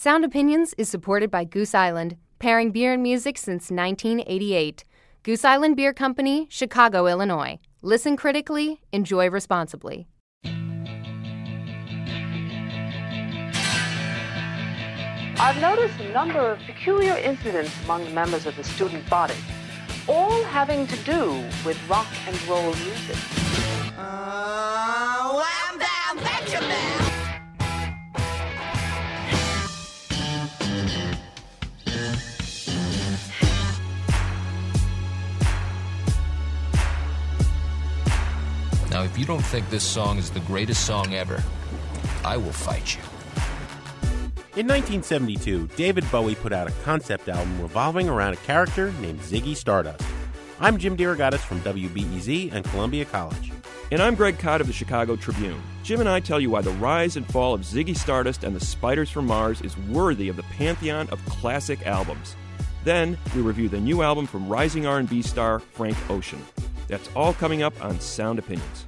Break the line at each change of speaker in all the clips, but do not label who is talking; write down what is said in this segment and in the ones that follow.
Sound Opinions is supported by Goose Island, pairing beer and music since 1988. Goose Island Beer Company, Chicago, Illinois. Listen critically, enjoy responsibly.
I've noticed a number of peculiar incidents among the members of the student body, all having to do with rock and roll music.
Uh, wham bam Benjamin!
Now, if you don't think this song is the greatest song ever, I will fight you.
In 1972, David Bowie put out a concept album revolving around a character named Ziggy Stardust. I'm Jim DeRogatis from WBEZ and Columbia College.
And I'm Greg Kot of the Chicago Tribune. Jim and I tell you why the rise and fall of Ziggy Stardust and the Spiders from Mars is worthy of the pantheon of classic albums. Then we review the new album from rising R&B star Frank Ocean. That's all coming up on Sound Opinions.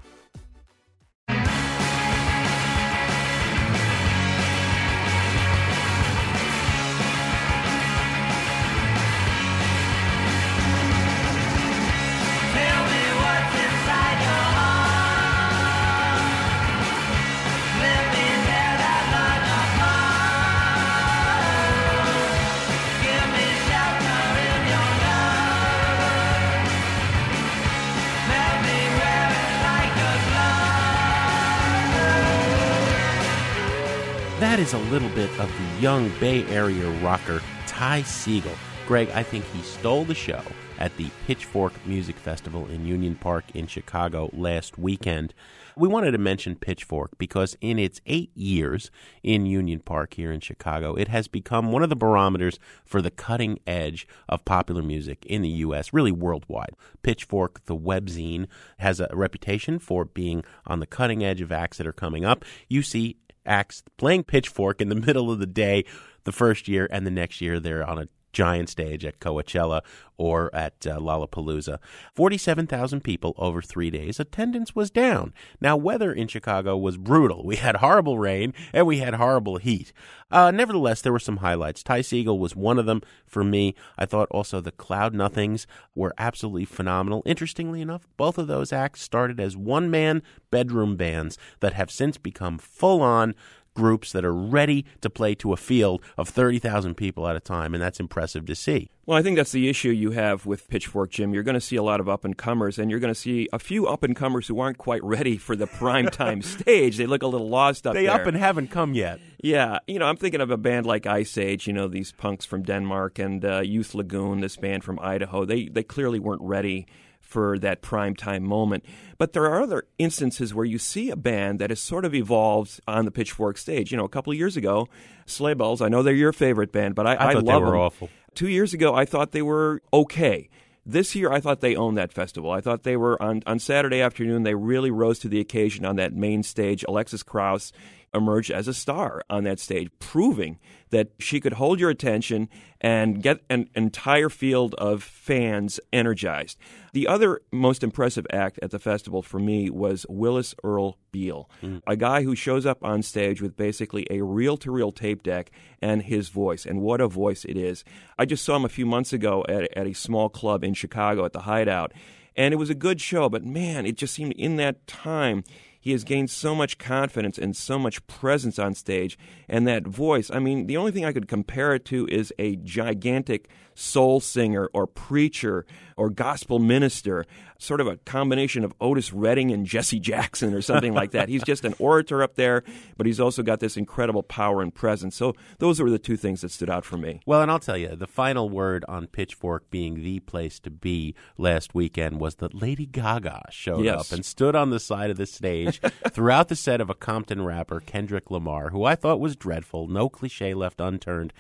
That is a little bit of the young Bay Area rocker Ty Segall. Greg, I think he stole the show at the Pitchfork Music Festival in Union Park in Chicago last weekend. We wanted to mention Pitchfork because in its eight years in Union Park here in Chicago, it has become one of the barometers for the cutting edge of popular music in the U.S., really worldwide. Pitchfork, the webzine, has a reputation for being on the cutting edge of acts that are coming up. You see acts playing Pitchfork in the middle of the day the first year, and the next year they're on a giant stage at Coachella or at uh, Lollapalooza. 47,000 people over three days. Attendance was down. Now, weather in Chicago was brutal. We had horrible rain and we had horrible heat. Uh, nevertheless, there were some highlights. Ty Segall was one of them for me. I thought also the Cloud Nothings were absolutely phenomenal. Interestingly enough, both of those acts started as one man bedroom bands that have since become full on groups that are ready to play to a field of 30,000 people at a time, and that's impressive to see.
Well, I think that's the issue you have with Pitchfork, Jim. You're going to see a lot of up and comers, and you're going to see a few up and comers who aren't quite ready for the prime time stage. They look a little lost up
they
there.
They up and haven't come yet.
Yeah, you know, I'm thinking of a band like Ice Age. You know, these punks from Denmark and uh, Youth Lagoon, this band from Idaho. They they clearly weren't ready for that prime time moment. But there are other instances where you see a band that has sort of evolved on the Pitchfork stage. You know, a couple of years ago, Sleigh Bells. I know they're your favorite band, but I,
I,
I love
they were
them.
awful.
Two years ago, I thought they were okay. This year, I thought they owned that festival. I thought they were on, on Saturday afternoon. They really rose to the occasion on that main stage. Alexis Krauss emerged as a star on that stage, proving that she could hold your attention and get an entire field of fans energized. The other most impressive act at the festival for me was Willis Earl Beal,
Mm.
a guy who shows up on stage with basically a reel to reel tape deck and his voice. And what a voice it is. I just saw him a few months ago at, at a small club in Chicago at the Hideout. And it was a good show, but man, it just seemed in that time he has gained so much confidence and so much presence on stage. And that voice i mean the only thing i could compare it to is a gigantic soul singer or preacher or gospel minister sort of a combination of otis redding and jesse jackson or something like that he's just an orator up there but he's also got this incredible power and presence so those were the two things that stood out for me
Well, and I'll tell you, the final word on Pitchfork being the place to be last weekend was that Lady Gaga showed
Yes.
up and stood on the side of the stage throughout the set of a Compton rapper, Kendrick Lamar, who I thought was dreadful. No cliche left unturned.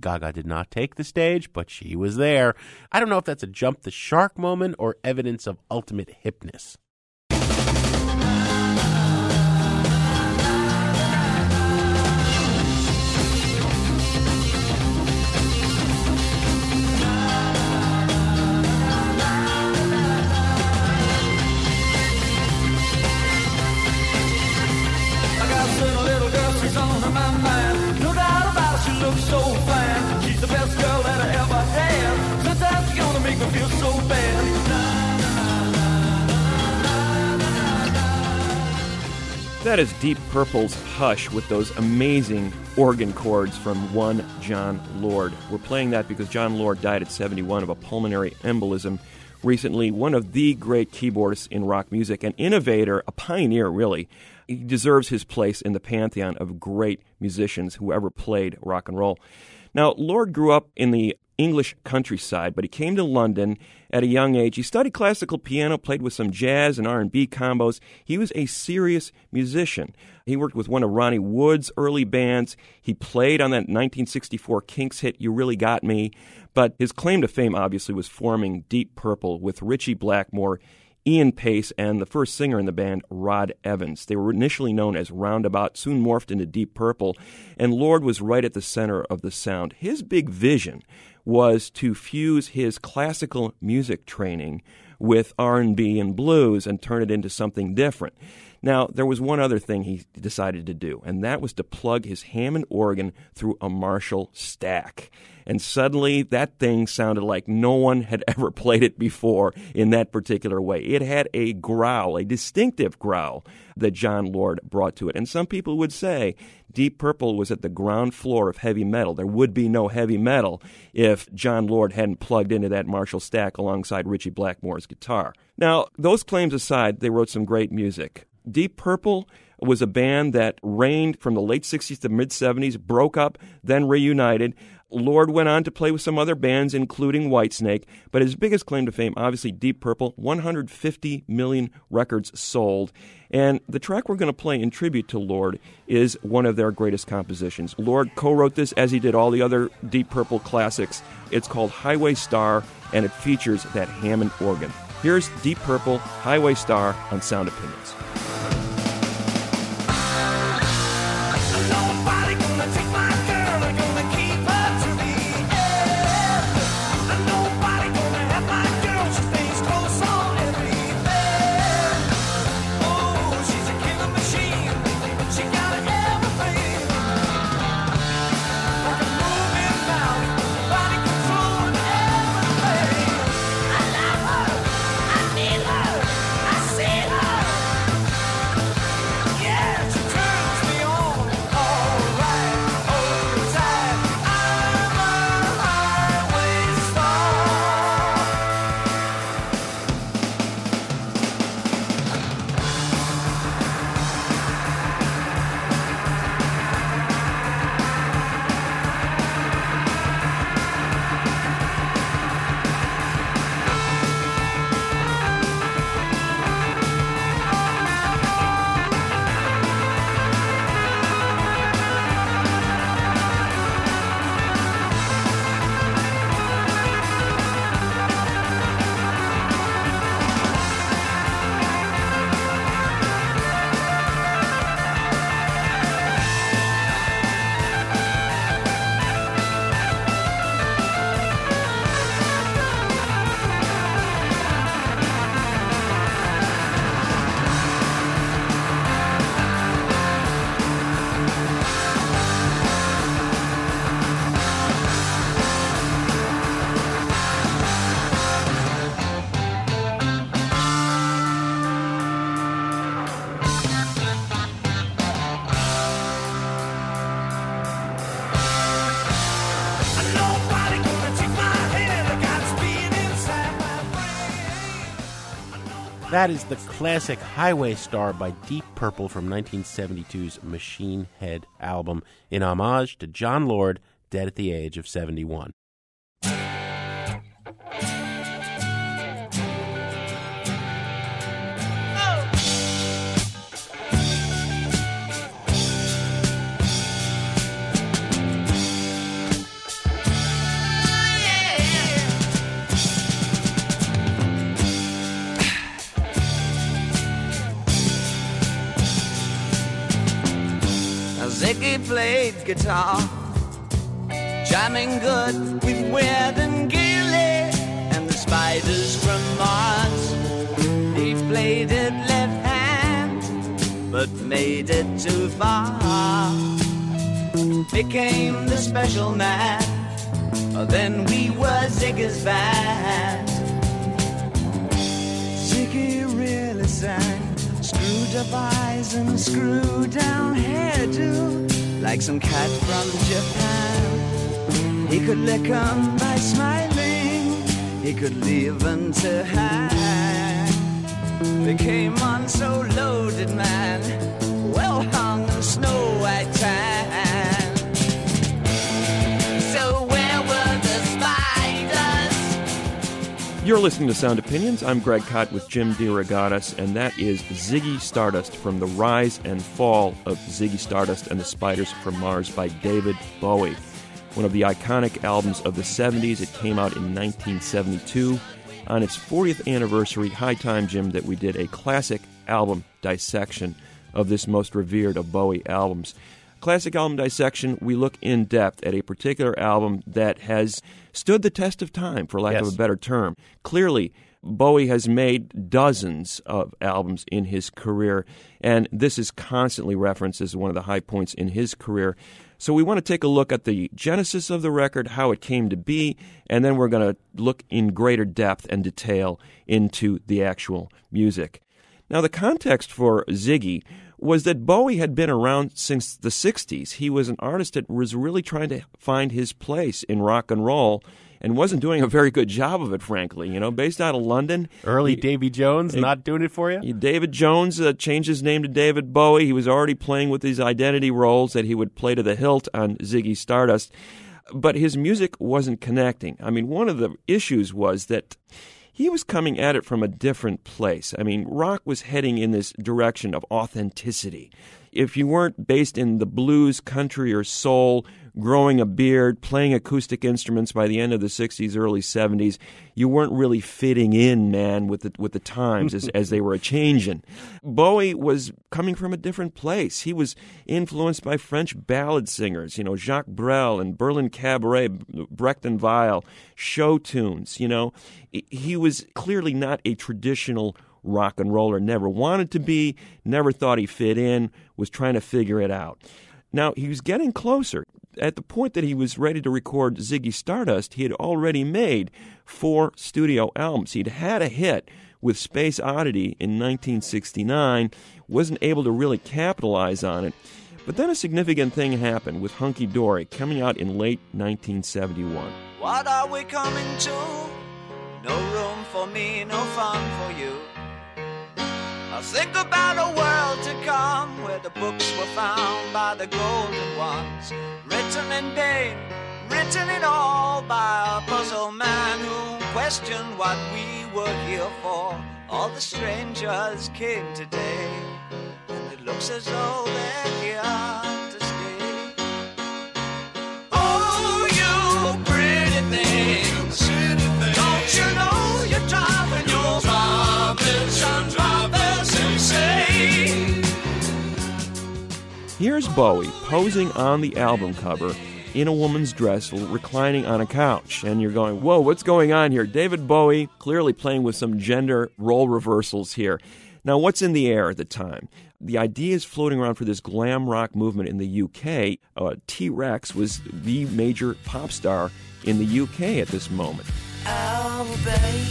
Gaga did not take the stage, but she was there. I don't know if that's a jump the shark moment or evidence of ultimate hipness.
That
is Deep Purple's Hush with those amazing organ chords from one Jon Lord. We're playing that because Jon Lord died at 71 of a pulmonary embolism recently. One of the great keyboardists in rock music, an innovator, a pioneer, really. He deserves his place in the pantheon of great musicians who ever played rock and roll. Now, Lord grew up in the English countryside, but he came to London at a young age. He studied classical piano, played with some jazz and R&B combos. He was a serious musician. He worked with one of Ronnie Wood's early bands. He played on that 1964 Kinks hit You Really Got Me, but his claim to fame obviously was forming Deep Purple with Ritchie Blackmore Ian Paice, and the first singer in the band, Rod Evans. They were initially known as Roundabout, soon morphed into Deep Purple, and Lord was right at the center of the sound. His big vision was to fuse his classical music training with R&B and blues and turn it into something different. Now, there was one other thing he decided to do, and that was to plug his Hammond organ through a Marshall stack. And suddenly, that thing sounded like no one had ever played it before in that particular way. It had a growl, a distinctive growl that Jon Lord brought to it. And some people would say Deep Purple was at the ground floor of heavy metal. There would be no heavy metal if Jon Lord hadn't plugged into that Marshall stack alongside Ritchie Blackmore's guitar. Now, those claims aside, they wrote some great music. Deep Purple was a band that reigned from the late 60s to mid 70s, broke up, then reunited. Lord went on to play with some other bands, including Whitesnake, but his biggest claim to fame, obviously Deep Purple, 150 million records sold. And the track we're going to play in tribute to Lord is one of their greatest compositions. Lord co wrote this as he did all the other Deep Purple classics. It's called Highway Star, and it features that Hammond organ. Here's Deep Purple, Highway Star on Sound Opinions.
That is the classic Highway Star by Deep Purple from 1972's Machine Head album in homage to Jon Lord, dead at the age of 71.
Played guitar, jamming good with Weird and Gilly and the spiders from Mars. He played it left hand, but made it too far. became the special man. Oh, then we were Ziggy's band. Ziggy really sang. Screwed up eyes and screw down hairdo. Like some cat from Japan. He could lick lick 'em by smiling. He could leave them to hang. They came on so loaded, man. Well hung in snow white tan.
You're listening to Sound Opinions. I'm Greg Kot with Jim DeRogatis, and that is Ziggy Stardust from The Rise and Fall of Ziggy Stardust and the Spiders from Mars by David Bowie. One of the iconic albums of the 70s. It came out in 1972. On its 40th anniversary, high time, Jim, that we did a classic album dissection of this most revered of Bowie albums. Classic album dissection, we look in depth at a particular album that has stood the test of time, for lack
Yes.
of a better term. Clearly, Bowie has made dozens of albums in his career, and this is constantly referenced as one of the high points in his career. So we want to take a look at the genesis of the record, how it came to be, and then we're going to look in greater depth and detail into the actual music. Now, the context for Ziggy was that Bowie had been around since the 60s. He was an artist that was really trying to find his place in rock and roll and wasn't doing a very good job of it, frankly. You know, based out of London.
Early
he-
Davy Jones not doing it for you?
David Jones uh, changed his name to David Bowie. He was already playing with these identity roles that he would play to the hilt on Ziggy Stardust. But his music wasn't connecting. I mean, one of the issues was that he was coming at it from a different place. I mean, rock was heading in this direction of authenticity. If you weren't based in the blues, country, or soul, growing a beard, playing acoustic instruments by the end of the 60s, early 70s, you weren't really fitting in, man, with the, with the times as, as they were a changing. Bowie was coming from a different place. He was influenced by French ballad singers, you know, Jacques Brel and Berlin Cabaret, Brecht and Weill, show tunes, you know. He was clearly not a traditional rock and roller, never wanted to be, never thought he fit in, was trying to figure it out. Now, he was getting closer. At the point that he was ready to record Ziggy Stardust, he had already made four studio albums. He'd had a hit with Space Oddity in 1969, wasn't able to really capitalize on it. But then a significant thing happened with Hunky Dory coming out in late 1971.
What are we coming to? No room for me, no fun for you. I think about a where the books were found by the golden ones, written in pain, written in all by a puzzle man who questioned what we were here for. All the strangers came today, and it looks as though they're here
Here's Bowie posing on the album cover in a woman's dress, reclining on a couch. And you're going, whoa, what's going on here? David Bowie clearly playing with some gender role reversals here. Now, what's in the air at the time? The idea is floating around for this glam rock movement in the UK. Uh, T Rex was the major pop star in the UK at this moment.
Oh, baby,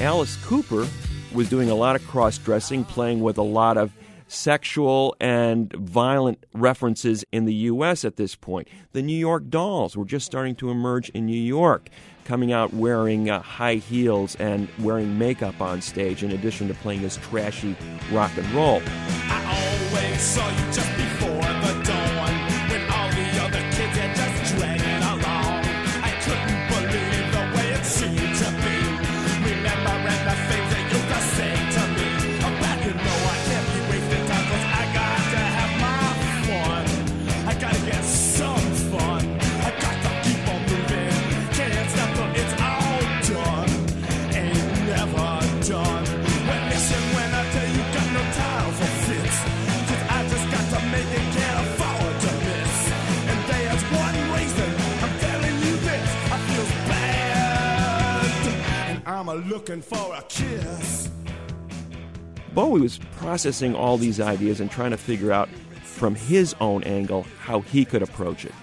Alice Cooper was doing a lot of cross dressing, playing with a lot of sexual and violent references in the U.S. at this point. The New York Dolls were just starting to emerge in New York, coming out wearing uh, high heels and wearing makeup on stage, in addition to playing this trashy rock and roll.
A looking for a kiss.
Bowie was processing all these ideas and trying to figure out from his own angle how he could approach it.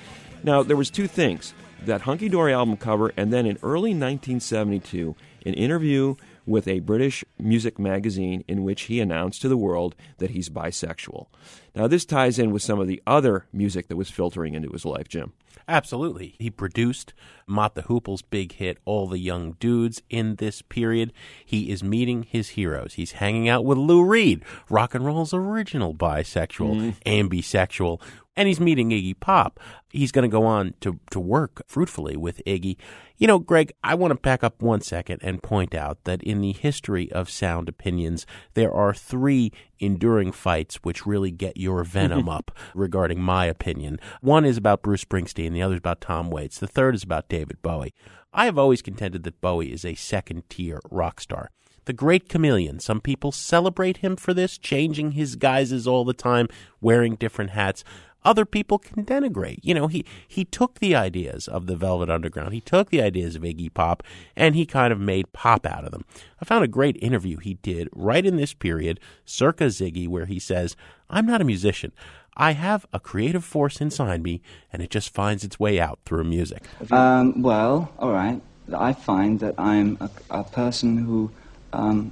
Now, there was two things that Hunky Dory album cover, and then in early 1972, an interview with a British music magazine in which he announced to the world that he's bisexual. Now, this ties in with some of the other music that was filtering into his life, Jim.
Absolutely. He produced Mott the Hoople's big hit, All the Young Dudes, in this period. He is meeting his heroes. He's hanging out with Lou Reed, rock and roll's original bisexual, mm-hmm. ambisexual, and he's meeting Iggy Pop. He's going to go on to, to work fruitfully with Iggy. You know, Greg, I want to back up one second and point out that in the history of sound opinions, there are three enduring fights which really get your venom up regarding my opinion. One is about Bruce Springsteen, the other is about Tom Waits, the third is about David Bowie. I have always contended that Bowie is a second tier rock star. The great chameleon. Some people celebrate him for this, changing his guises all the time, wearing different hats. Other people can denigrate. You know, he, he took the ideas of the Velvet Underground, he took the ideas of Iggy Pop, and he kind of made pop out of them. I found a great interview he did right in this period, circa Ziggy, where he says, I'm not a musician. I have a creative force inside me, and it just finds its way out through music.
Um, well, all right. I find that I'm a, a person who um,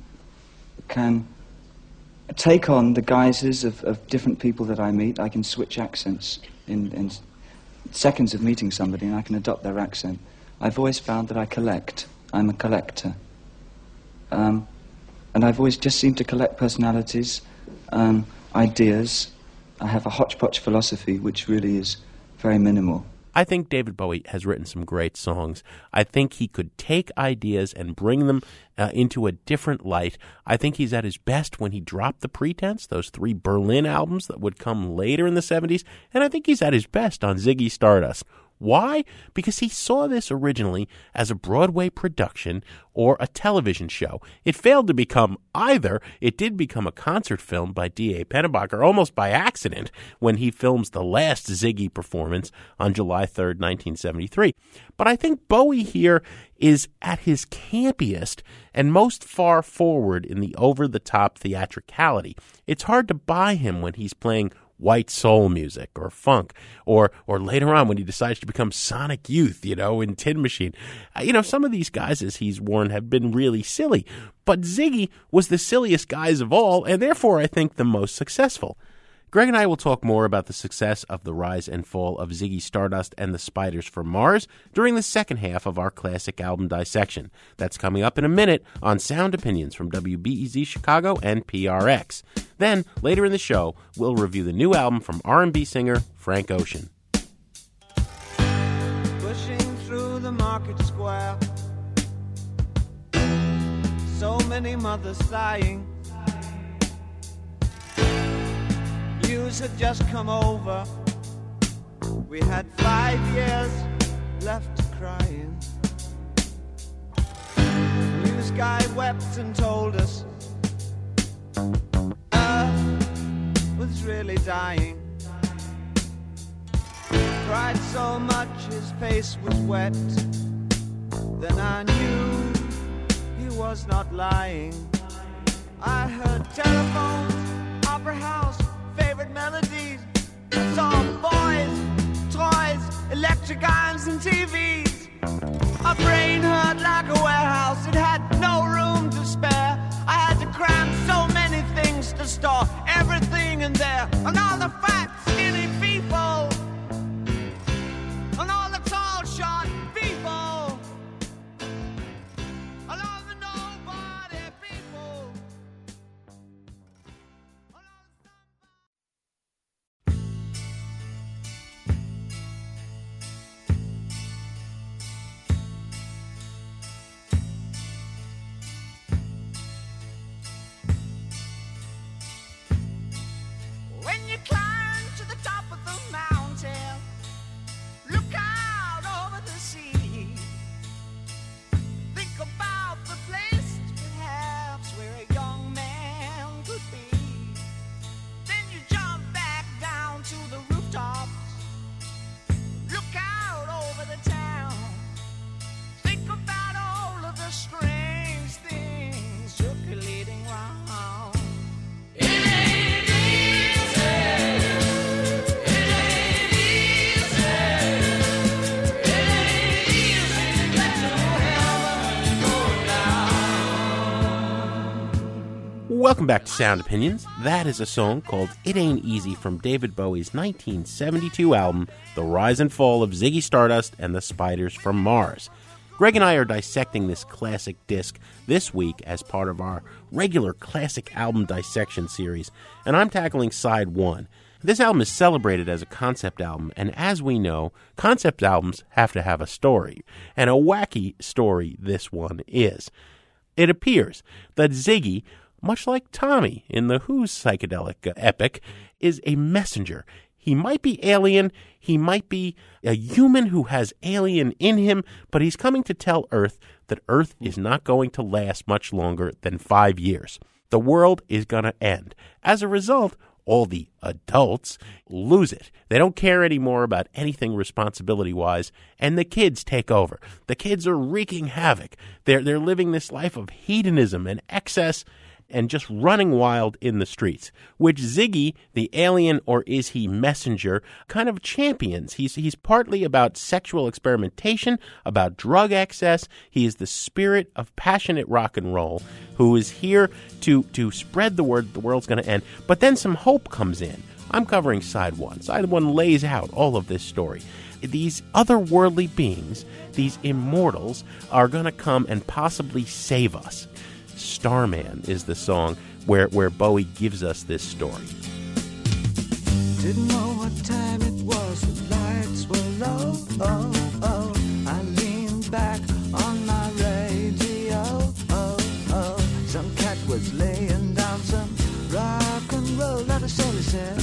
can take on the guises of, of different people that I meet. I can switch accents in, in seconds of meeting somebody, and I can adopt their accent. I've always found that I collect. I'm a collector. Um, and I've always just seemed to collect personalities, um, ideas. I have a hodgepodge philosophy, which really is very minimal.
I think David Bowie has written some great songs. I think he could take ideas and bring them uh, into a different light. I think he's at his best when he dropped The Pretense, those three Berlin albums that would come later in the 70s, and I think he's at his best on Ziggy Stardust. Why? Because he saw this originally as a Broadway production or a television show. It failed to become either. It did become a concert film by D.A. Pennebaker almost by accident when he films the last Ziggy performance on July 3rd, 1973. But I think Bowie here is at his campiest and most far forward in the over the top theatricality. It's hard to buy him when he's playing white soul music or funk or or later on when he decides to become Sonic Youth, you know, in Tin Machine. Uh, You know, some of these guys as he's worn have been really silly, but Ziggy was the silliest guys of all and therefore I think the most successful. Greg and I will talk more about the success of the rise and fall of Ziggy Stardust and the Spiders from Mars during the second half of our classic album dissection. That's coming up in a minute on Sound Opinions from WBEZ Chicago and PRX. Then, later in the show, we'll review the new album from R&B singer Frank Ocean.
pushing through the market square. So many mothers sighing. News had just come over. We had five years left crying. News guy wept and told us was really dying. Cried so much his face was wet. Then I knew he was not lying. I heard telephones, opera house, favorite melodies. Saw boys, toys, electric irons, and TVs. My brain hurt like a warehouse, it had no room to spare. I had to cram things to store everything in there. And all
Welcome back to Sound Opinions. That is a song called It Ain't Easy from David Bowie's 1972 album, The Rise and Fall of Ziggy Stardust and the Spiders from Mars. Greg and I are dissecting this classic disc this week as part of our regular classic album dissection series, and I'm tackling side one. This album is celebrated as a concept album, and as we know, concept albums have to have a story, and a wacky story this one is. It appears that Ziggy, much like Tommy in the Who's psychedelic epic, is a messenger. He might be alien, he might be a human who has alien in him, but he's coming to tell Earth that Earth is not going to last much longer than five years. The world is going to end. As a result, all the adults lose it. They don't care anymore about anything responsibility wise, and the kids take over. The kids are wreaking havoc. They're, they're living this life of hedonism and excess and just running wild in the streets, which Ziggy, the alien or is he messenger, kind of champions. He's, he's partly about sexual experimentation, about drug excess. He is the spirit of passionate rock and roll who is here to, to spread the word the world's going to end. But then some hope comes in. I'm covering side one. Side one lays out all of this story. These otherworldly beings, these immortals, are going to come and possibly save us. Starman is the song where, where Bowie gives us this story.
Didn't know what time it was, the lights were low. Oh, oh. I leaned back on my radio. Oh, oh. Some cat was laying down some rock and roll, not a soul he said.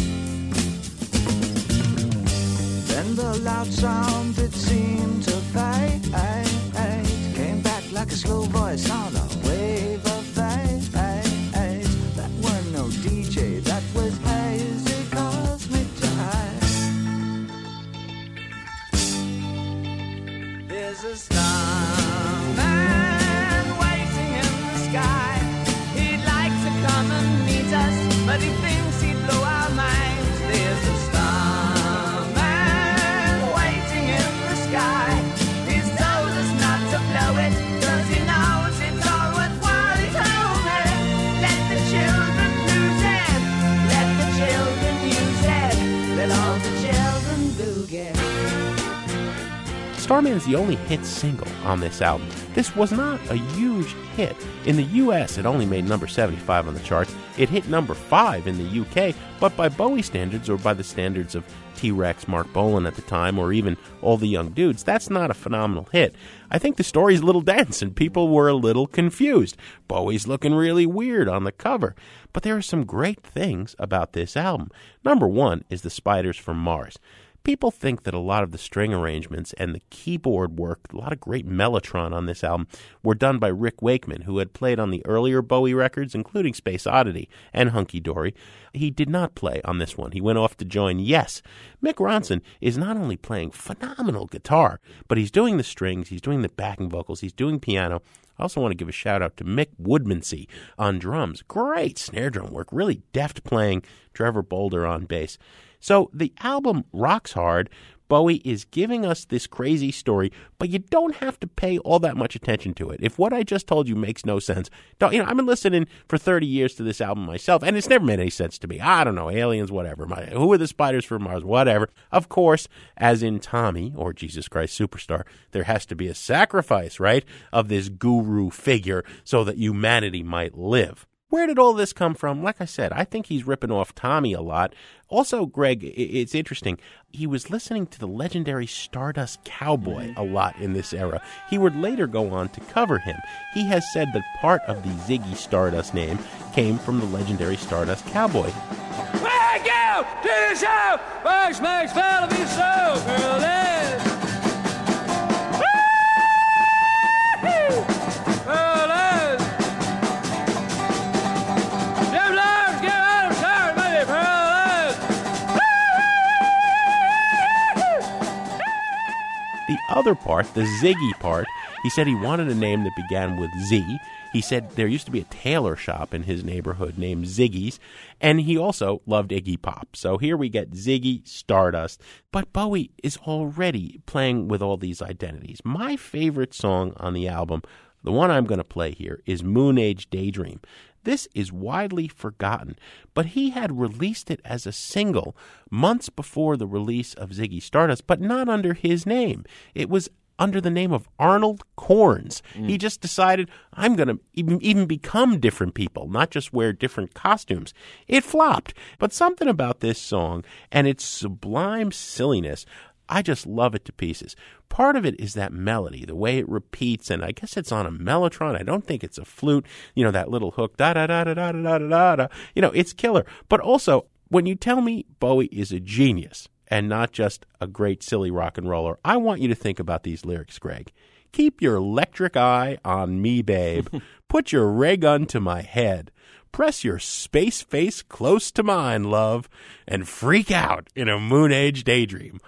Then the loud sound it seemed to fade. Came back like a slow voice on
Starman
is the only hit single on this album. This was not a huge hit. In the US, it only made number 75 on the charts. It hit number 5 in the UK, but by Bowie standards, or by the standards of T Rex, Marc Bolan at the time, or even all the young dudes, that's not a phenomenal hit. I think the story's a little dense and people were a little confused. Bowie's looking really weird on the cover. But there are some great things about this album. Number one is the Spiders from Mars. People think that a lot of the string arrangements and the keyboard work, a lot of great mellotron on this album, were done by Rick Wakeman, who had played on the earlier Bowie records, including Space Oddity and Hunky Dory. He did not play on this one. He went off to join Yes. Mick Ronson is not only playing phenomenal guitar, but he's doing the strings, he's doing the backing vocals, he's doing piano. I also want to give a shout out to Mick Woodmansey on drums. Great snare drum work, really deft playing. Trevor Bolder on bass. So the album rocks hard. Bowie is giving us this crazy story, but you don't have to pay all that much attention to it. If what I just told you makes no sense, don't you know? I've been listening for thirty years to this album myself, and it's never made any sense to me. I don't know, aliens, whatever. My, who are the spiders from Mars? Whatever. Of course, as in Tommy or Jesus Christ Superstar, there has to be a sacrifice, right, of this guru figure so that humanity might live. Where did all this come from? Like I said, I think he's ripping off Tommy a lot. Also, Greg, it's interesting. He was listening to the legendary Stardust Cowboy mm-hmm. a lot in this era. He would later go on to cover him. He has said that part of the Ziggy Stardust name came from the legendary Stardust Cowboy.
Wake up to the show! Max, Max, follow me so, girl,
other part, the Ziggy part, he said he wanted a name that began with Z. He said there used to be a tailor shop in his neighborhood named Ziggy's, and he also loved Iggy Pop. So here we get Ziggy Stardust. But Bowie is already playing with all these identities. My favorite song on the album, the one I'm going to play here, is Moon Age Daydream. This is widely forgotten, but he had released it as a single months before the release of Ziggy Stardust, but not under his name. It was under the name of Arnold Corns. He mm. just decided, I'm going to even, even become different people, not just wear different costumes. It flopped, but something about this song and its sublime silliness. I just love it to pieces. Part of it is that melody, the way it repeats, and I guess it's on a mellotron. I don't think it's a flute. You know, that little hook, da da da da da da da da da. You know, it's killer. But also, when you tell me Bowie is a genius and not just a great silly rock and roller, I want you to think about these lyrics, Greg. Keep your electric eye on me, babe. Put your ray gun to my head. Press your space face close to mine, love, and freak out in a moon age daydream.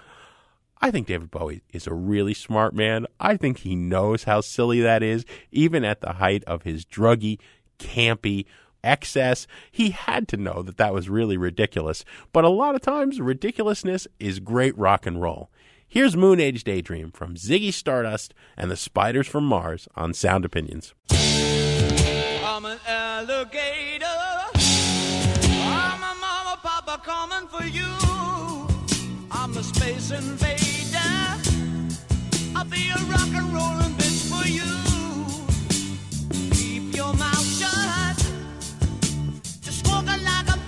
I think David Bowie is a really smart man. I think he knows how silly that is, even at the height of his druggy, campy excess. He had to know that that was really ridiculous. But a lot of times, ridiculousness is great rock and roll. Here's Moon Age Daydream from Ziggy Stardust and the Spiders from Mars on Sound Opinions.
Coming for you. Space invader. I'll be a rock and rollin' bitch for you. Keep your mouth shut. Just walking like a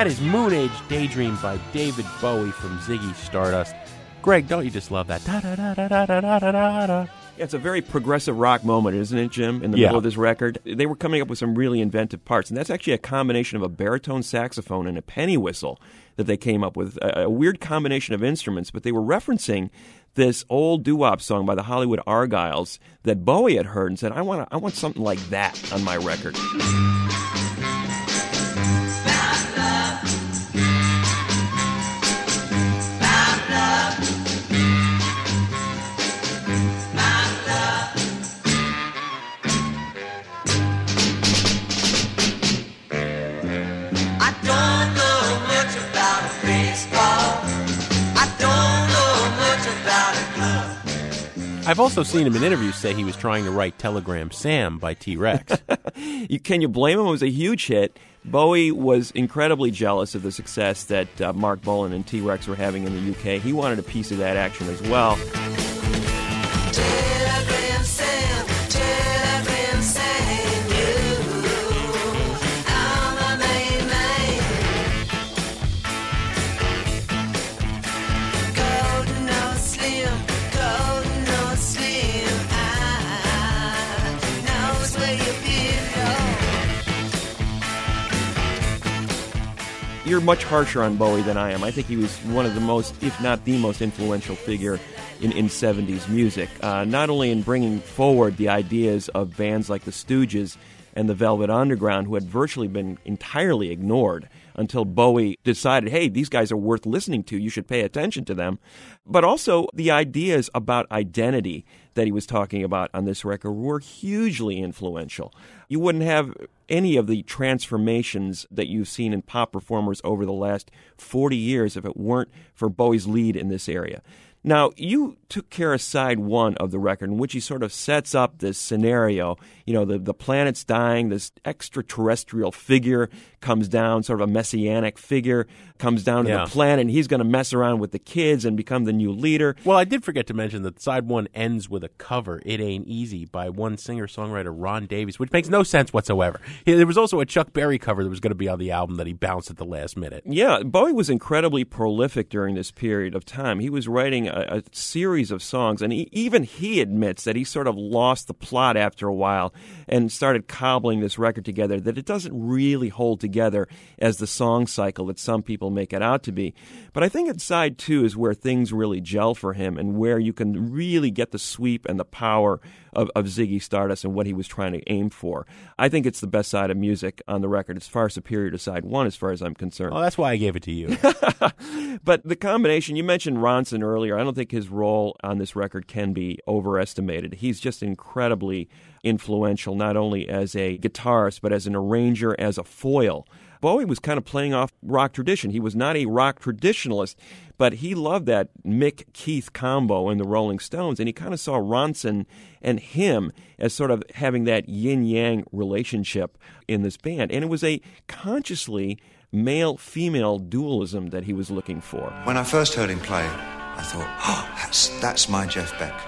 That is Moon Age Daydream by David Bowie from Ziggy Stardust. Greg, don't you just love that?
It's a very progressive rock moment, isn't it, Jim? In the
yeah.
middle of this record, they were coming up with some really inventive parts, and that's actually a combination of a baritone saxophone and a penny whistle that they came up with. A, a weird combination of instruments, but they were referencing this old doo-wop song by the Hollywood Argyles that Bowie had heard and said, "I want, I want something like that on my record."
I've also seen him in interviews say he was trying to write Telegram Sam by T Rex.
Can you blame him? It was a huge hit. Bowie was incredibly jealous of the success that uh, Marc Bolan and T Rex were having in the UK. He wanted a piece of that action as well. You're much harsher on Bowie than I am. I think he was one of the most, if not the most influential figure in, in 70s music. Uh, not only in bringing forward the ideas of bands like the Stooges and the Velvet Underground, who had virtually been entirely ignored until Bowie decided, hey, these guys are worth listening to. You should pay attention to them. But also the ideas about identity that he was talking about on this record were hugely influential. You wouldn't have any of the transformations that you've seen in pop performers over the last 40 years if it weren't for Bowie's lead in this area. Now, you took care of side one of the record, in which he sort of sets up this scenario. You know, the, the planet's dying, this extraterrestrial figure comes down, sort of a messianic figure, comes down to
Yeah.
the planet, and he's going to mess around with the kids and become the new leader.
Well, I did forget to mention that side one ends with a cover, It Ain't Easy, by one singer songwriter, Ron Davies, which makes no sense whatsoever. There was also a Chuck Berry cover that was going to be on the album that he bounced at the last minute.
Yeah, Bowie was incredibly prolific during this period of time. He was writing a, a series of songs, and he, even he admits that he sort of lost the plot after a while and started cobbling this record together, that it doesn't really hold together as the song cycle that some people make it out to be. But I think at side two is where things really gel for him and where you can really get the sweep and the power of, of Ziggy Stardust and what he was trying to aim for. I think it's the best side of music on the record. It's far superior to side one as far as I'm concerned.
Well, that's why I gave it to you.
But the combination, you mentioned Ronson earlier. I don't think his role on this record can be overestimated. He's just incredibly influential, not only as a guitarist, but as an arranger, as a foil. Bowie was kind of playing off rock tradition. He was not a rock traditionalist, but he loved that Mick Keith combo in the Rolling Stones, and he kind of saw Ronson and him as sort of having that yin yang relationship in this band. And it was a consciously male female dualism that he was looking for.
When I first heard him play, I thought, oh, that's, that's my Jeff Beck.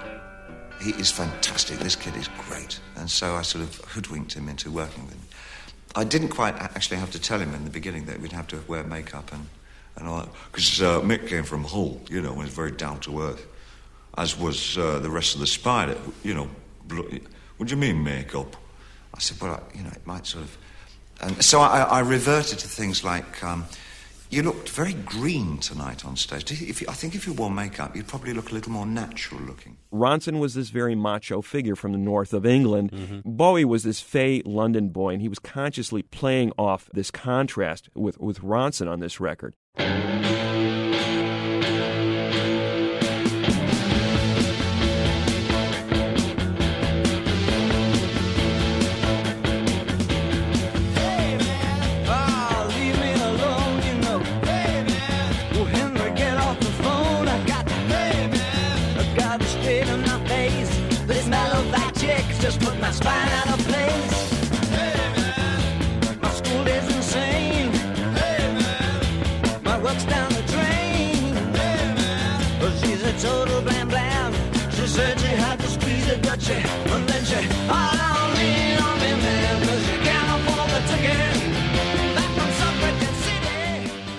He is fantastic. This kid is great. And so I sort of hoodwinked him into working with him. I didn't quite actually have to tell him in the beginning that we'd have to wear makeup and, and all that. Because uh, Mick came from Hull, you know, and was very down to earth, as was uh, the rest of the spider, you know. What do you mean makeup? I said, well, I, you know, it might sort of. And so I, I reverted to things like, um, you looked very green tonight on stage. Do you- If you, I think if you wore makeup, you'd probably look a little more natural looking.
Ronson was this very macho figure from the north of England. Mm-hmm. Bowie was this fey London boy, and he was consciously playing off this contrast with, with Ronson on this record.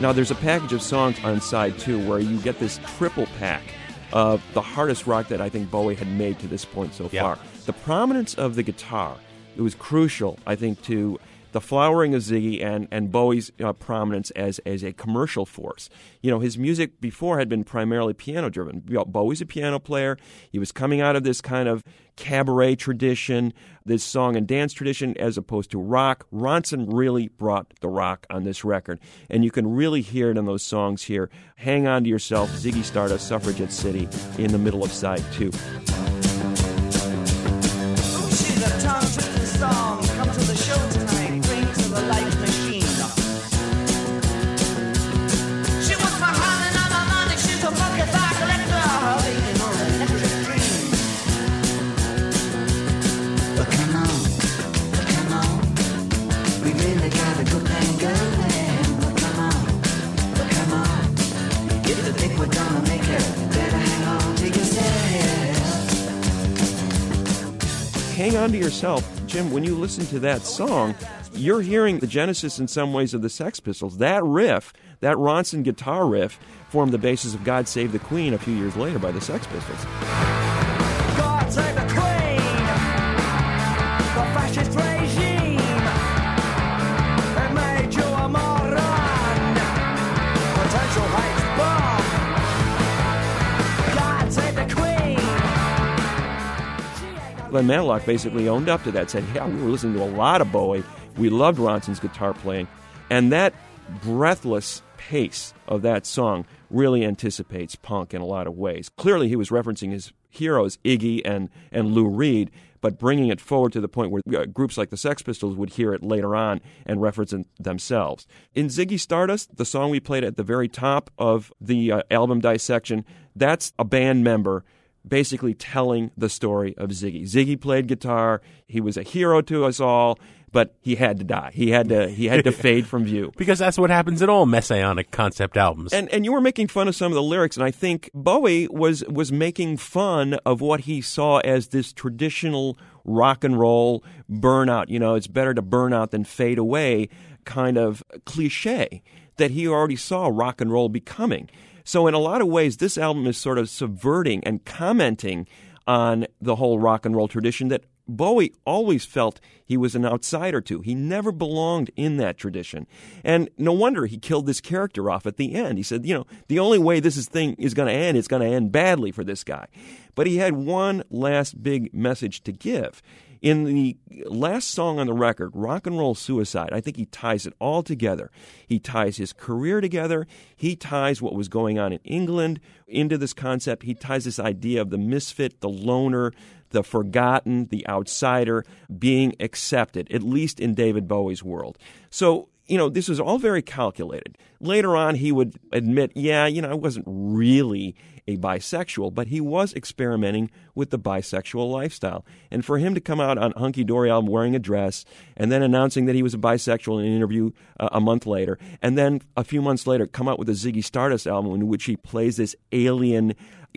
Now, there's a package of songs on side two where you get this triple pack of the hardest rock that I think Bowie had made to this point so
Yeah.
far. The prominence of the guitar, it was crucial, I think, to the flowering of Ziggy and, and Bowie's uh, prominence as, as a commercial force. You know, his music before had been primarily piano driven. Bowie's a piano player. He was coming out of this kind of cabaret tradition, this song and dance tradition, as opposed to rock. Ronson really brought the rock on this record. And you can really hear it in those songs here. Hang on to yourself, Ziggy Stardust, Suffragette City, in the middle of side two.
Ooh,
Hang on to yourself.
Jim, when you listen to that song, you're hearing the genesis in some ways of the Sex Pistols. That riff, that Ronson guitar riff, formed the basis of God Save the Queen a few years later by the Sex Pistols. Glenn Matlock basically owned up to that, said, Yeah, we were listening to a lot of Bowie. We loved Ronson's guitar playing. And that breathless pace of that song really anticipates punk in a lot of ways. Clearly, he was referencing his heroes, Iggy and, and Lou Reed, but bringing it forward to the point where uh, groups like the Sex Pistols would hear it later on and reference it themselves. In Ziggy Stardust, the song we played at the very top of the uh, album dissection, that's a band member basically telling the story of Ziggy. Ziggy played guitar. He was a hero to us all, but he had to die. He had to he had to fade from view.
Because that's what happens in all messianic concept albums.
And and you were making fun of some of the lyrics, and I think Bowie was was making fun of what he saw as this traditional rock and roll burnout. You know, it's better to burn out than fade away kind of cliche that he already saw rock and roll becoming. So in a lot of ways, this album is sort of subverting and commenting on the whole rock and roll tradition that Bowie always felt he was an outsider to. He never belonged in that tradition. And no wonder he killed this character off at the end. He said, you know, the only way this is thing is going to end, it's going to end badly for this guy. But he had one last big message to give. In the last song on the record, Rock and Roll Suicide, I think he ties it all together. He ties his career together. He ties what was going on in England into this concept. He ties this idea of the misfit, the loner, the forgotten, the outsider being accepted, at least in David Bowie's world. So, you know, this was all very calculated. Later on, he would admit, yeah, you know, I wasn't really a bisexual, but he was experimenting with the bisexual lifestyle. And for him to come out on Hunky Dory album wearing a dress and then announcing that he was a bisexual in an interview uh, a month later, and then a few months later come out with a Ziggy Stardust album in which he plays this alien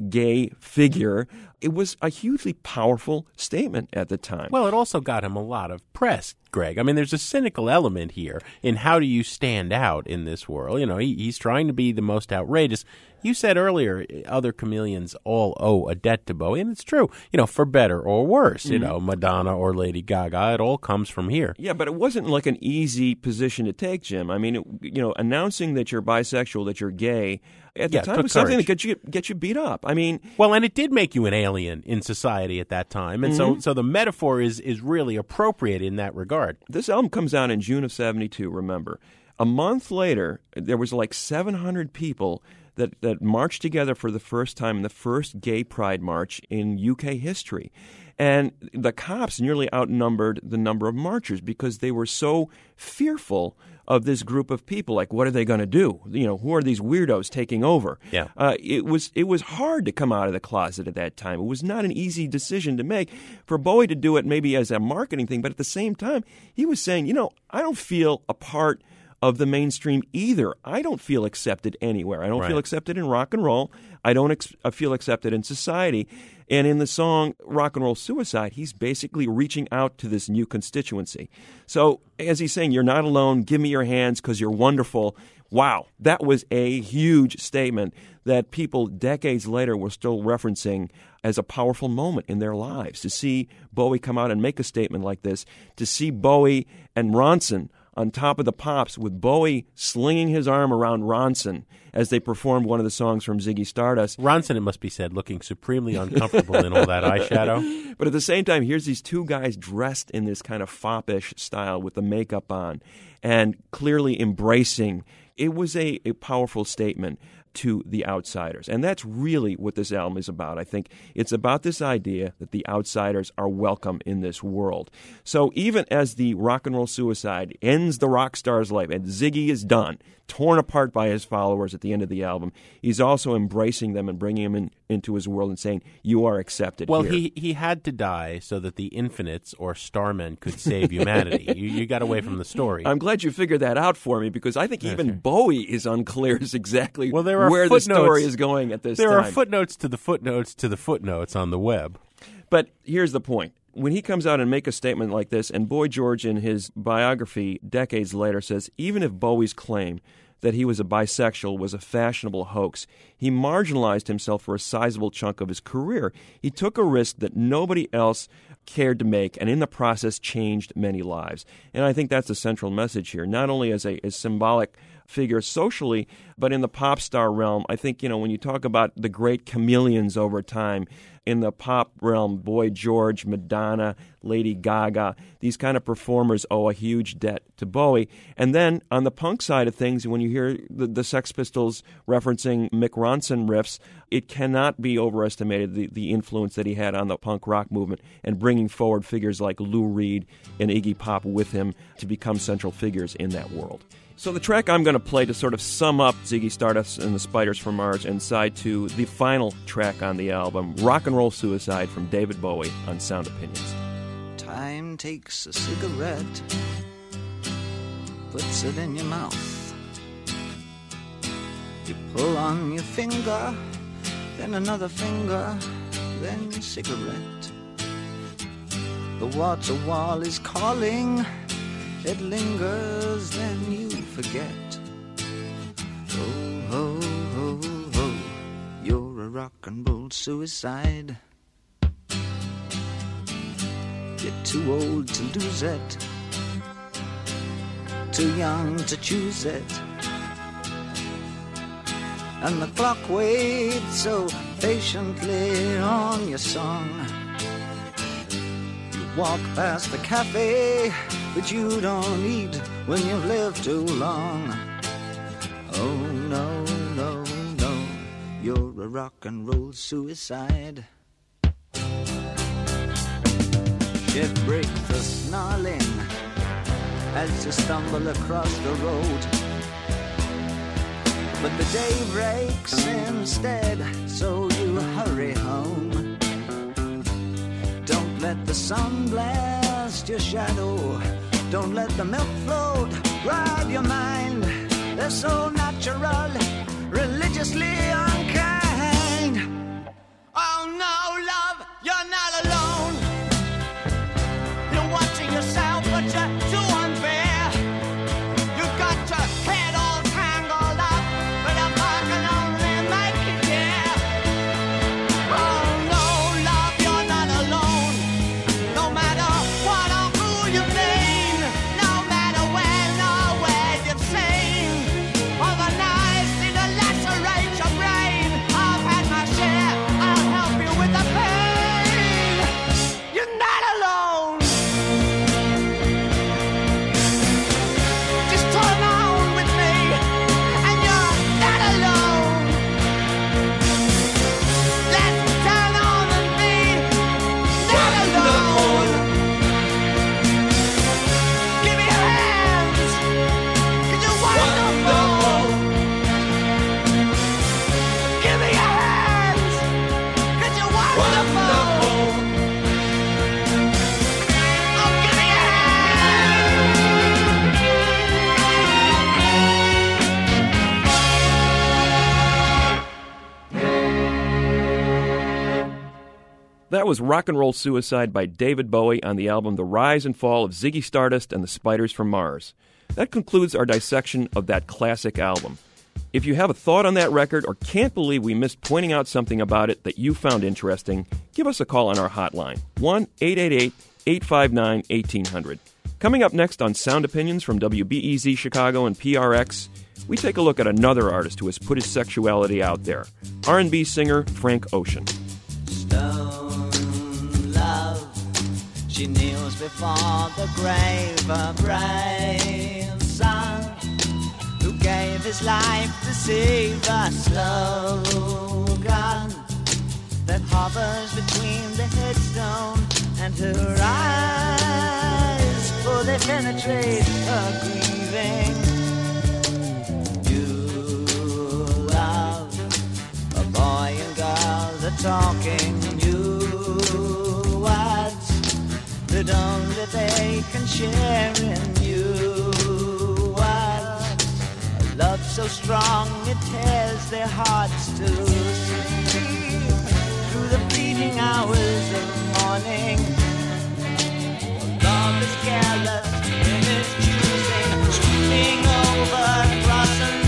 gay figure, it was a hugely powerful statement at the time.
Well, it also got him a lot of press, Greg. I mean, there's a cynical element here in how do you stand out in this world. You know, he, he's trying to be the most outrageous. You said earlier, other chameleons all owe a debt to Bowie, and it's true. You know, for better or worse. You
Mhm.
know, Madonna or Lady Gaga, it all comes from here.
Yeah, but it wasn't like an easy position to take, Jim. I mean, it, you know, announcing that you're bisexual, that you're gay, at the
Yeah,
time was something
courage.
that gets you get you beat up. I mean,
Well, and it did make you an alien in society at that time, and so
Mhm.
so the metaphor is is really appropriate in that regard.
This album comes out in June of 72, remember. A month later, there was like 700 people that, that marched together for the first time in the first gay pride march in UK history. And the cops nearly outnumbered the number of marchers because they were so fearful of this group of people. Like, what are they going to do? You know, who are these weirdos taking over?
Yeah.
Uh, it was it was hard to come out of the closet at that time. It was not an easy decision to make for Bowie to do it, maybe as a marketing thing, but at the same time, he was saying, you know, I don't feel a part of the mainstream either. I don't feel accepted anywhere. I don't feel accepted in rock and roll. I don't ex- I feel accepted in society. And in the song Rock and Roll Suicide, he's basically reaching out to this new constituency. So, as he's saying, You're not alone. Give me your hands because you're wonderful. Wow, that was a huge statement that people decades later were still referencing as a powerful moment in their lives. To see Bowie come out and make a statement like this, to see Bowie and Ronson on top of the pops with Bowie slinging his arm around Ronson as they performed one of the songs from Ziggy Stardust.
Ronson, it must be said, looking supremely uncomfortable in all that eyeshadow.
But at the same time, here's these two guys dressed in this kind of foppish style with the makeup on and clearly embracing. It was a, a powerful statement to the outsiders. And that's really what this album is about. I think it's about this idea that the outsiders are welcome in this world. So even as the rock and roll suicide ends the rock star's life and Ziggy is done, torn apart by his followers at the end of the album, he's also embracing them and bringing them in, into his world and saying, You are accepted
Well,
here."
he he had to die so that the infinites or starmen could save humanity. you, you got away from the story.
I'm glad you figured that out for me because I think even Bowie is unclear as exactly
well, there are
where the
footnotes-
story is going at this
there
time.
are footnotes to the footnotes to the footnotes on the web.
But here's the point. When he comes out and make a statement like this, and Boy George in his biography decades later says, even if Bowie's claim that he was a bisexual was a fashionable hoax, he marginalized himself for a sizable chunk of his career. He took a risk that nobody else cared to make, and in the process changed many lives. And I think that's the central message here, not only as a as symbolic figure socially, but in the pop star realm, I think, you know, when you talk about the great chameleons over time, in the pop realm, Boy George, Madonna, Lady Gaga, these kind of performers owe a huge debt to Bowie. And then on the punk side of things, when you hear the, the Sex Pistols referencing Mick Ronson riffs, it cannot be overestimated the, the influence that he had on the punk rock movement and bringing forward figures like Lou Reed and Iggy Pop with him to become central figures in that world. So the track I'm going to play to sort of sum up Ziggy Stardust and the Spiders from Mars and side to the final track on the album, Rock and Roll Suicide from David Bowie on Sound Opinions.
Time takes a cigarette, puts it in your mouth. You pull on your finger, then another finger, then cigarette. The water wall is calling, it lingers, then you forget. Oh, ho, ho, ho, you're a rock and roll suicide. You're too old to lose it, too young to choose it. And the clock waits so patiently on your song. Walk past the cafe, that you don't eat when you've lived too long. Oh no, no, no, you're a rock and roll suicide. Shift break the snarling as you stumble across the road. But the day breaks instead, so you hurry home. Don't let the sun blast your shadow. Don't let the milk float ride your mind. They're so natural, religiously unkind. Oh no, love,
That was Rock and Roll Suicide by David Bowie on the album The Rise and Fall of Ziggy Stardust and the Spiders from Mars. That concludes our dissection of that classic album. If you have a thought on that record or can't believe we missed pointing out something about it that you found interesting, give us a call on our hotline 1 888 859 1800. Coming up next on Sound Opinions from WBEZ Chicago and PRX, we take a look at another artist who has put his sexuality out there, R&B singer Frank Ocean.
She kneels before the grave, of a brave son who gave his life to save a slogan that hovers between the headstone and her eyes, for they penetrate her grieving. You love a boy and girl, the talking new that only they can share in you words. A love so strong it tears their hearts to sleep through the fleeting hours of morning. Love is careless in its choosing, sweeping over cross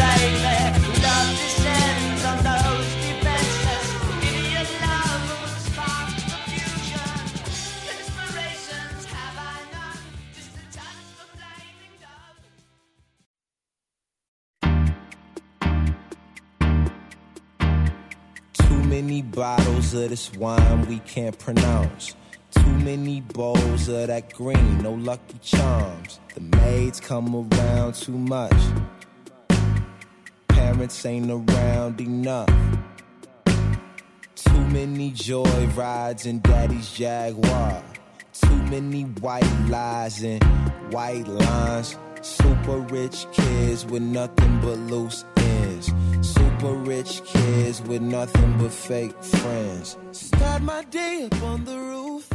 many bottles of this wine we can't pronounce. Too many bowls of that green, no lucky charms. The maids come around too much. Parents ain't around enough. Too many joy rides in daddy's Jaguar. Too many white lies and white lines. Super rich kids with nothing but loose ends. Super rich kids with nothing but fake friends. Start my day up on the roof.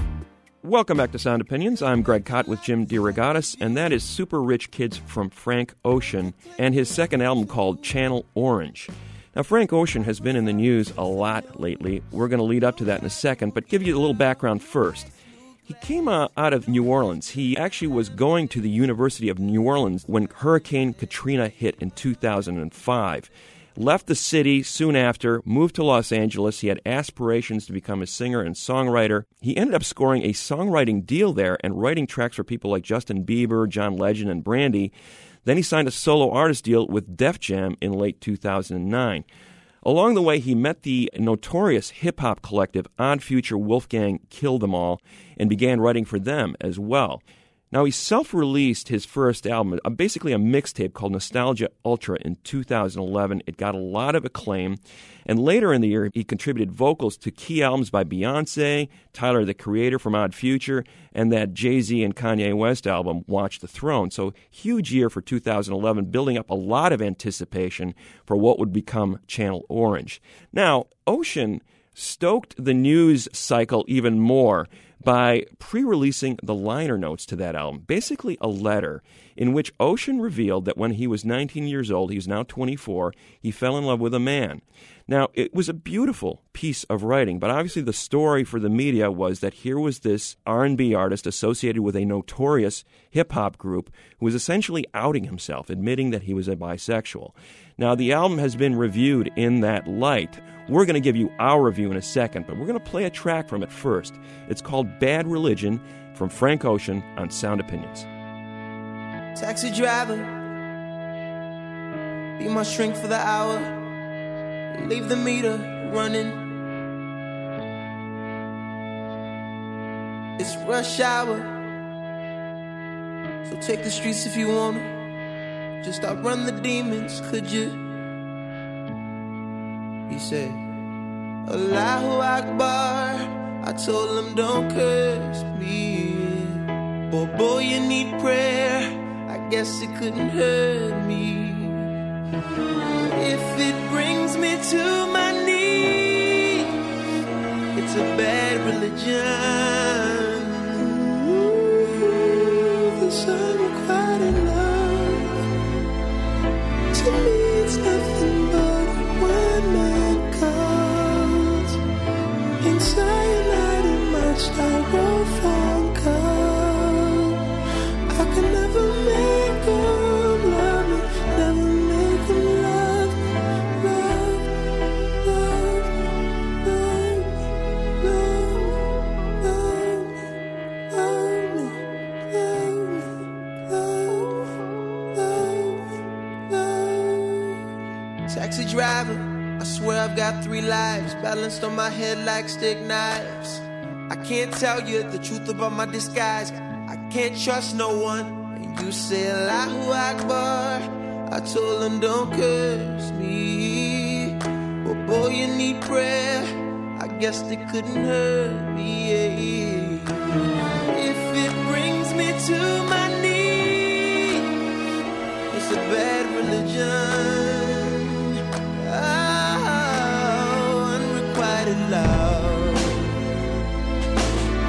Welcome back to Sound Opinions. I'm Greg Kot with Jim DeRogatis, and that is Super Rich Kids from Frank Ocean and his second album called Channel Orange. Now, Frank Ocean has been in the news a lot lately. We're going to lead up to that in a second, but give you a little background first. He came uh, out of New Orleans. He actually was going to the University of New Orleans when Hurricane Katrina hit in 2005. Left the city soon after, moved to Los Angeles. He had aspirations to become a singer and songwriter. He ended up scoring a songwriting deal there and writing tracks for people like Justin Bieber, John Legend, and Brandy. Then he signed a solo artist deal with Def Jam in late 2009. Along the way, he met the notorious hip hop collective Odd Future Wolfgang Kill Them All and began writing for them as well. Now, he self released his first album, uh, basically a mixtape called Nostalgia Ultra in 2011. It got a lot of acclaim. And later in the year, he contributed vocals to key albums by Beyonce, Tyler the Creator from Odd Future, and that Jay Z and Kanye West album, Watch the Throne. So, huge year for 2011, building up a lot of anticipation for what would become Channel Orange. Now, Ocean stoked the news cycle even more by pre releasing the liner notes to that album, basically a letter in which Ocean revealed that when he was 19 years old, he's now 24, he fell in love with a man. Now, it was a beautiful piece of writing, but obviously the story for the media was that here was this R&B artist associated with a notorious hip-hop group who was essentially outing himself, admitting that he was a bisexual. Now, the album has been reviewed in that light. We're going to give you our review in a second, but we're going to play a track from it first. It's called Bad Religion from Frank Ocean on Sound Opinions.
Taxi driver, be my shrink for the hour. Leave the meter running. It's rush hour, so take the streets if you wanna. Just outrun the demons, could you? He said, Allahu Akbar. I told him, don't curse me. Boy, boy, you need prayer. I guess it couldn't hurt me. If it brings me to my knees, it's a bad religion. Ooh, this unrequited Taxi driver, I swear I've got three lives balanced on my head like stick knives. I can't tell you the truth about my disguise. I can't trust no one. And you say Allahu Akbar. I told him don't curse me. But boy, you need prayer. I guess they couldn't hurt me. If it brings me to my knees, it's a bad religion. Oh, unrequited love.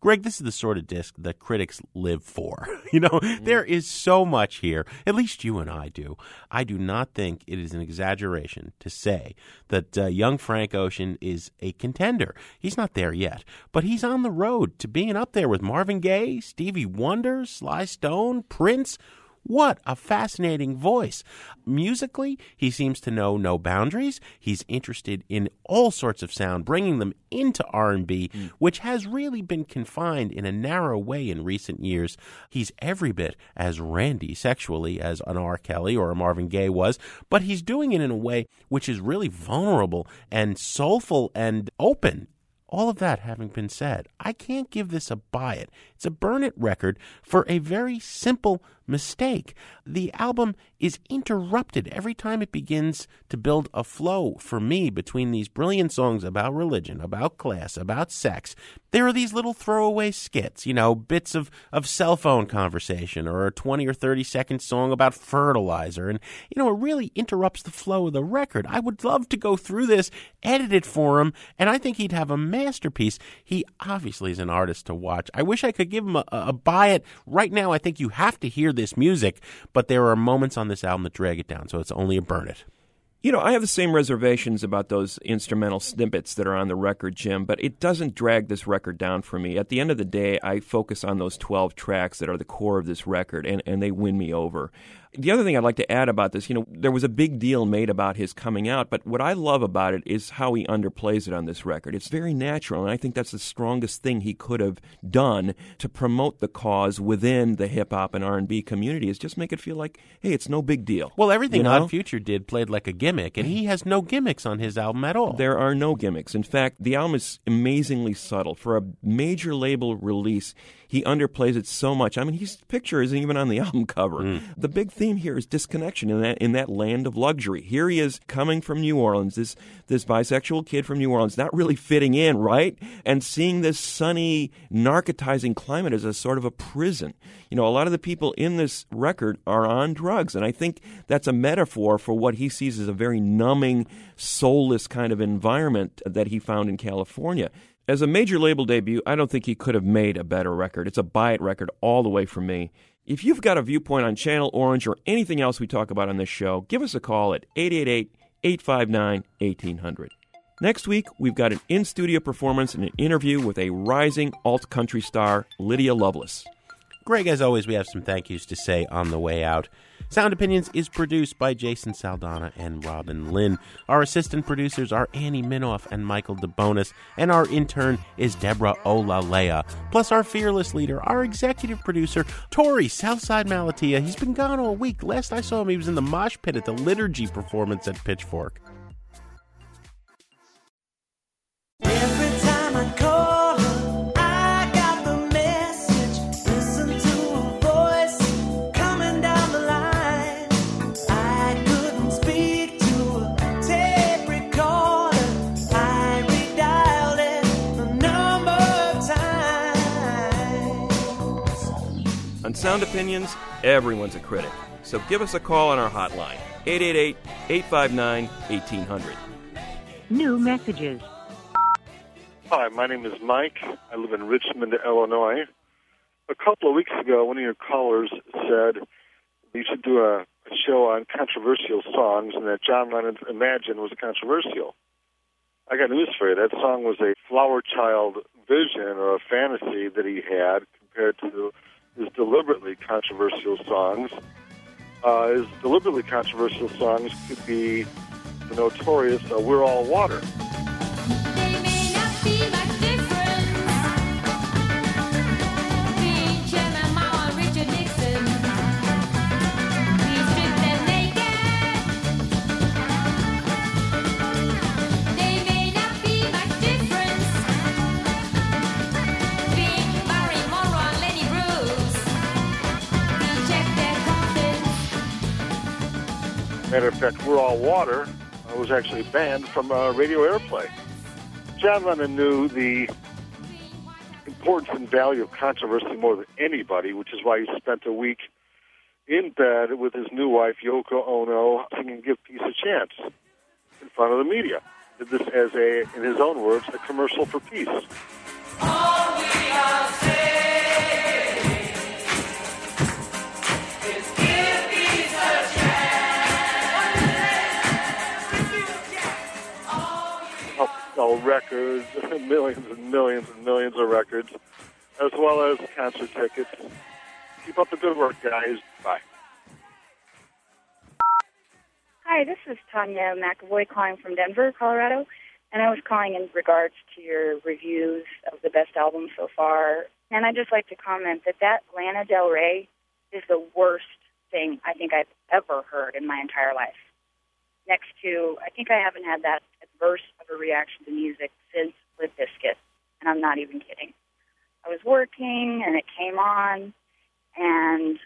Greg, this is the sort of disc that critics live for. You know, there is so much here. At least you and I do. I do not think it is an exaggeration to say that uh, young Frank Ocean is a contender. He's not there yet, but he's on the road to being up there with Marvin Gaye, Stevie Wonder, Sly Stone, Prince. What a fascinating voice. Musically, he seems to know no boundaries. He's interested in all sorts of sound, bringing them into R&B, mm. which has really been confined in a narrow way in recent years. He's every bit as randy sexually as an R. Kelly or a Marvin Gaye was, but he's doing it in a way which is really vulnerable and soulful and open. All of that having been said, I can't give this a buy it. It's a burn it record for a very simple mistake. The album is interrupted every time it begins to build a flow for me between these brilliant songs about religion, about class, about sex. There are these little throwaway skits, you know, bits of, of cell phone conversation or a 20 or 30 second song about fertilizer. And, you know, it really interrupts the flow of the record. I would love to go through this, edit it for him, and I think he'd have a masterpiece. He obviously is an artist to watch. I wish I could give them a, a buy it. Right now, I think you have to hear this music, but there are moments on this album that drag it down, so it's only a burn it.
You know, I have the same reservations about those instrumental snippets that are on the record, Jim, but it doesn't drag this record down for me. At the end of the day, I focus on those 12 tracks that are the core of this record, and, and they win me over. The other thing I'd like to add about this, you know, there was a big deal made about his coming out, but what I love about it is how he underplays it on this record. It's very natural, and I think that's the strongest thing he could have done to promote the cause within the hip hop and R&B community is just make it feel like, hey, it's no big deal.
Well, everything
You know?
Odd Future did played like a gimmick, and he has no gimmicks on his album at all.
There are no gimmicks. In fact, the album is amazingly subtle. For a major label release, he underplays it so much. I mean, his picture isn't even on the album cover. Hmm. The big theme here is disconnection in that in that land of luxury. Here he is coming from New Orleans, this this bisexual kid from New Orleans, not really fitting in, right? And seeing this sunny, narcotizing climate as a sort of a prison. You know, a lot of the people in this record are on drugs, and I think that's a metaphor for what he sees as a very numbing, soulless kind of environment that he found in California. As a major label debut, I don't think he could have made a better record. It's a buy it record all the way from me. If you've got a viewpoint on Channel Orange or anything else we talk about on this show, give us a call at 888 859 1800. Next week, we've got an in studio performance and an interview with a rising alt country star, Lydia Loveless.
Greg, as always, we have some thank yous to say on the way out. Sound Opinions is produced by Jason Saldanha and Robin Linn. Our assistant producers are Annie Minoff and Michael DeBonis, and our intern is Deborah Olalea. Plus, our fearless leader, our executive producer, Tori Southside Malatia. He's been gone all week. Last I saw him, he was in the mosh pit at the liturgy performance at Pitchfork.
Sound Opinions, everyone's a critic. So give us a call on our hotline, 888 859 1800.
New messages.
Hi, my name is Mike. I live in Richmond, Illinois. A couple of weeks ago, one of your callers said you should do a, a show on controversial songs and that John Lennon's Imagine was controversial. I got news for you. That song was a flower child vision or a fantasy that he had compared to his deliberately controversial songs. Uh, his deliberately controversial songs could be the notorious uh, We're All Water. Matter of fact, We're All Water uh, was actually banned from uh, radio airplay. John Lennon knew the importance and value of controversy more than anybody, which is why he spent a week in bed with his new wife, Yoko Ono, singing Give Peace a Chance in front of the media. Did this as a, in his own words, a commercial for peace. Sell records, millions and millions and millions of records, as well as concert tickets. Keep up the good work, guys. Bye.
Hi, this is Tanya McAvoy calling from Denver, Colorado, and I was calling in regards to your reviews of the best album so far. And I'd just like to comment that that Lana Del Rey is the worst thing I think I've ever heard in my entire life. Next to, I think I haven't had that adverse of a reaction to music since Limp Bizkit, and I'm not even kidding. I was working and it came on, and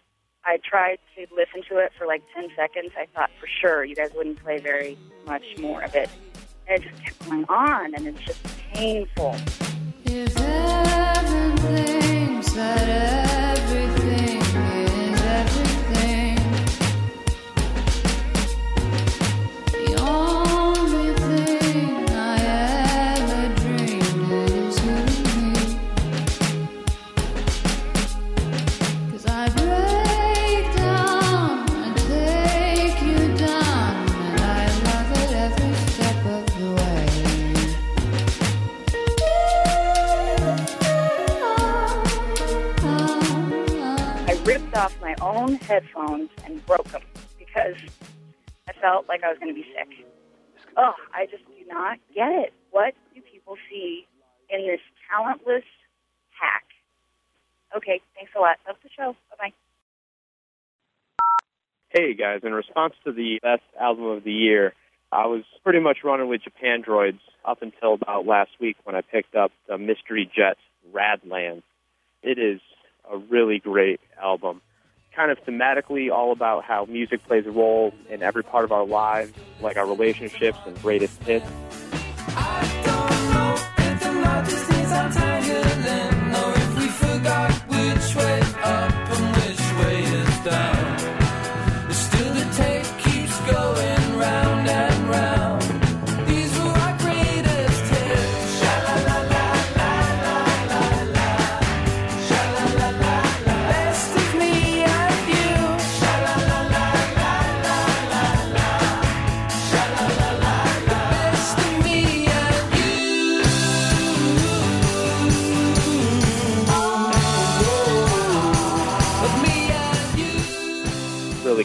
I tried to listen to it for like 10 seconds. I thought for sure you guys wouldn't play very much more of it. And it just kept going on, and it's just painful.
If heaven thinks that
own headphones and broke them because I felt like I was going to be sick. Oh, I just do not get it. What do people see in this talentless hack? Okay, thanks a lot. Love the show. Bye bye.
Hey guys, in response to the best album of the year, I was pretty much running with Japandroids up until about last week when I picked up the Mystery Jets Radlands. It is a really great album. Kind of thematically all about how music plays a role in every part of our lives, like our relationships and greatest hits.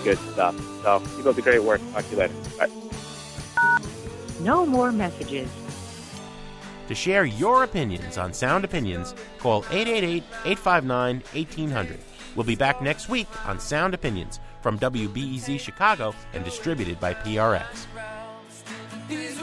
Good stuff. So keep up the great work. Talk to you later. Bye.
No more messages.
To share your opinions on Sound Opinions, call 888 859 1800. We'll be back next week on Sound Opinions from WBEZ Chicago and distributed by PRX.
These